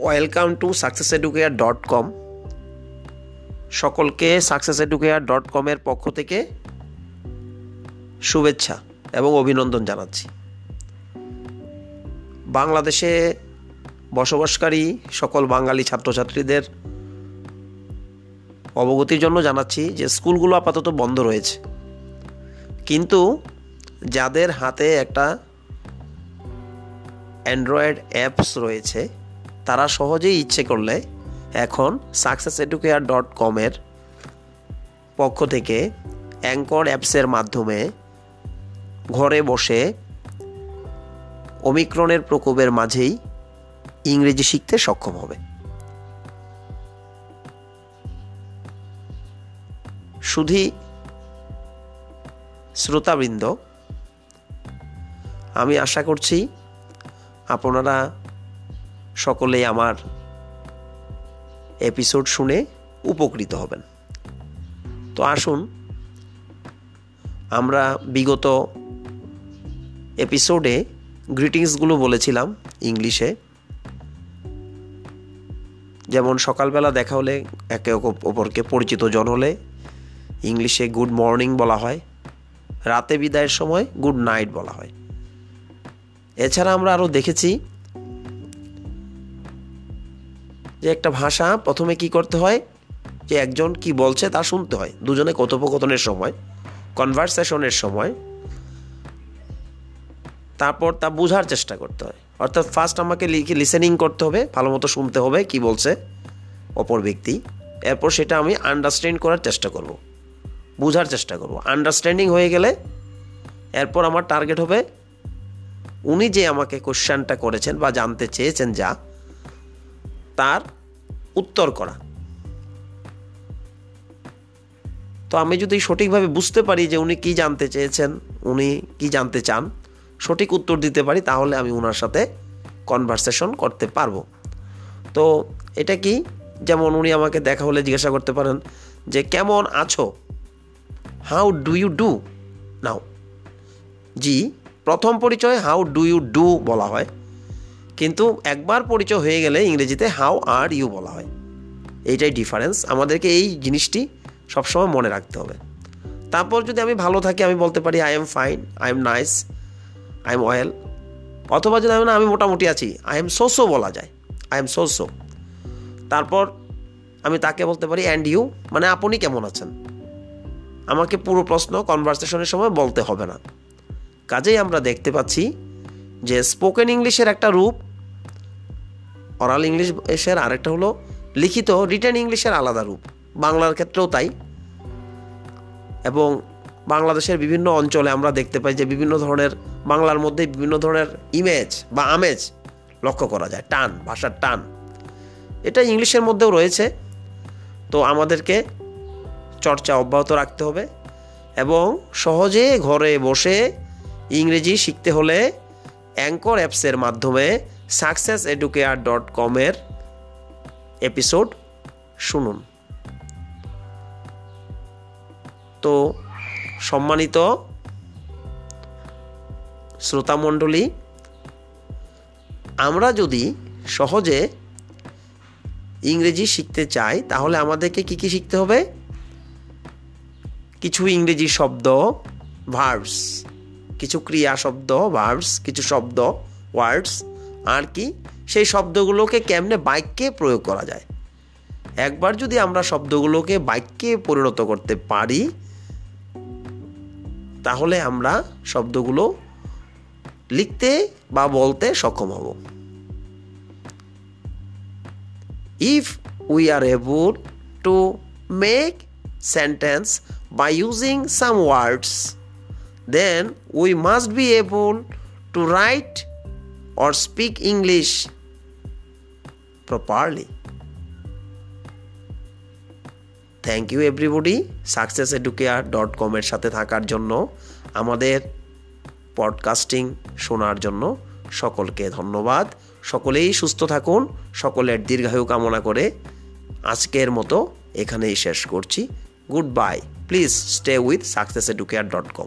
Welcome to success educare dot com সকলকে success educare dot কমের পক্ষ থেকে শুভেচ্ছা এবং অভিনন্দন জানাচ্ছি। বাংলাদেশে বসবাসকারী সকল বাঙালি ছাত্রছাত্রীদের অবগতির জন্য জানাচ্ছি যে স্কুলগুলো আপাতত বন্ধ রয়েছে। কিন্তু যাদের হাতে একটা অ্যান্ড্রয়েড অ্যাপস রয়েছে তারা সহজেই ইচ্ছে করলে এখন সাকসেস এডুকেয়ার ডট কমের পক্ষ থেকে অ্যাঙ্কর অ্যাপসের মাধ্যমে ঘরে বসে অমিক্রণের প্রকোপের মাঝেই ইংরেজি শিখতে সক্ষম হবে। শুধু শ্রোতাবৃন্দ, আমি আশা করছি আপনারা সকলেই আমার এপিসোড শুনে উপকৃত হবেন। তো আসুন, আমরা বিগত এপিসোডে গ্রিটিংসগুলো বলেছিলাম ইংলিশে। যেমন সকালবেলা দেখা হলে একে অপরকে পরিচিত জন হলে ইংলিশে গুড মর্নিং বলা হয়, রাতে বিদায়ের সময় গুড নাইট বলা হয়। এছাড়া আমরা আরও দেখেছি যে একটা ভাষা প্রথমে কি করতে হয়? যে একজন কি বলছে তা শুনতে হয়। দুজনে কথোপকথনের সময় কনভারসেশনের সময়। তারপর তা বোঝার চেষ্টা করতে হয়। অর্থাৎ ফার্স্ট আমাকে লিসেনিং করতে হবে ভালো মতো শুনতে হবে কি বলছে অপর ব্যক্তি। এরপর সেটা আমি আন্ডারস্ট্যান্ড করার চেষ্টা করব। বোঝার চেষ্টা করব। আন্ডারস্ট্যান্ডিং হয়ে গেলে এরপর আমার টার্গেট হবে উনি যে আমাকে কোশ্চেনটা করেছেন বা জানতে চেয়েছেন যা, তার উত্তর করা। তো আমি যদি সঠিকভাবে বুঝতে পারি যে উনি কি জানতে চেয়েছেন, উনি কি জানতে চান, সঠিক উত্তর দিতে পারি, তাহলে আমি ওনার সাথে কনভারসেশন করতে পারব। তো এটা কি? যেমন উনি আমাকে দেখা হলে জিজ্ঞাসা করতে পারেন যে, কেমন আছো? How do you do now জি, প্রথম পরিচয় হাউ ডু ইউ ডু বলা হয়। কিন্তু একবার পরিচয় হয়ে গেলে ইংরেজিতে হাউ আর ইউ বলা হয়। এইটাই ডিফারেন্স। আমাদেরকে এই জিনিসটি সবসময় মনে রাখতে হবে। তারপর যদি আমি ভালো থাকি, আমি বলতে পারি I am fine I am nice I am well অথবা যদি আমি, না, আমি মোটামুটি আছি আই এম সোসো বলা যায়। আই এম সোসো তারপর আমি তাকে বলতে পারি অ্যান্ড ইউ মানে আপনি কেমন আছেন? আমাকে পুরো প্রশ্ন কনভারসেশনের সময় বলতে হবে না। কাজেই আমরা দেখতে পাচ্ছি যে স্পোকেন ইংলিশের একটা রূপ অরাল ইংলিশ এসের আরেকটা হলো লিখিত রিটার্ন ইংলিশের আলাদা রূপ। বাংলার ক্ষেত্রেও তাই। এবং বাংলাদেশের বিভিন্ন অঞ্চলে আমরা দেখতে পাই যে বিভিন্ন ধরনের, বাংলার মধ্যে বিভিন্ন ধরনের ইমেজ বা আমেজ লক্ষ্য করা যায়। টান, ভাষার টান। এটা ইংলিশের মধ্যেও রয়েছে। তো আমাদেরকে চর্চা অব্যাহত রাখতে হবে। এবং সহজে ঘরে বসে ইংরেজি শিখতে হলে অ্যাঙ্কর অ্যাপসের মাধ্যমে সাকসেস এডুকেয়ার ডট কমের এপিসোড শুনুন। তো সম্মানিত শ্রোতামণ্ডলী, আমরা যদি সহজে ইংরেজি শিখতে চাই, তাহলে আমাদেরকে কি কি শিখতে হবে? কিছু ইংরেজি শব্দ ভার্বস কিছু ক্রিয়া শব্দ ভার্বস কিছু শব্দ ওয়ার্ডস আর কি? সেই শব্দগুলোকে কেমনে বাক্যে প্রয়োগ করা যায়? একবার যদি আমরা শব্দগুলোকে বাক্যে পরিণত করতে পারি, তাহলে আমরা শব্দগুলো লিখতে বা বলতে সক্ষম হব। If we are able to make sentence by using some words then we must be able to write or speak English properly. Thank you everybody success educare dot কমের সাথে থাকার জন্য, আমাদের পডকাস্টিং শোনার জন্য সকলকে ধন্যবাদ। সকলেই সুস্থ থাকুন, সকলের দীর্ঘায়ু কামনা করে আজকের মতো এখানেই শেষ করছি। Good bye please stay with success educare dot com